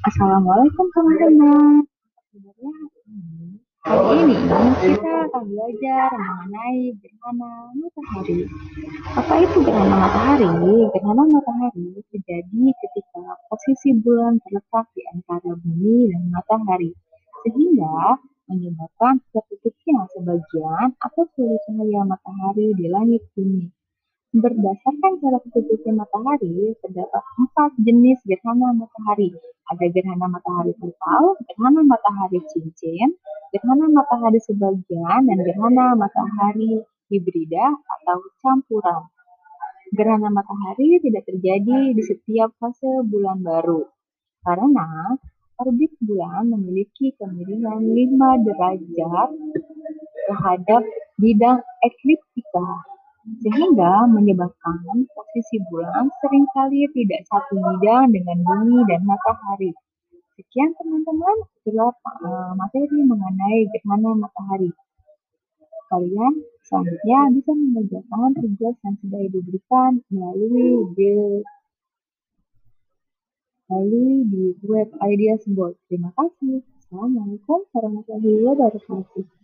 Assalamualaikum teman-teman. Sebenarnya hari ini kita akan belajar mengenai gerhana matahari. Apa itu gerhana matahari? Gerhana matahari terjadi ketika posisi bulan terletak di antara bumi dan matahari, sehingga menyebabkan tertutupnya sebagian atau seluruh cahaya matahari di langit bumi. Berdasarkan cara tertutupnya matahari, terdapat empat jenis gerhana matahari. Ada gerhana matahari total, gerhana matahari cincin, gerhana matahari sebagian, dan gerhana matahari hibrida atau campuran. Gerhana matahari tidak terjadi di setiap fase bulan baru, karena orbit bulan memiliki kemiringan 5 derajat terhadap bidang ekliptika sehingga menyebabkan posisi bulan sering kali tidak satu bidang dengan bumi dan matahari. Sekian teman-teman, itulah uh, materi mengenai gerhana matahari. Kalian selanjutnya bisa mengerjakan tugas yang sudah diberikan melalui di melalui di web Ideas Board. Terima kasih. Assalamualaikum warahmatullahi wabarakatuh.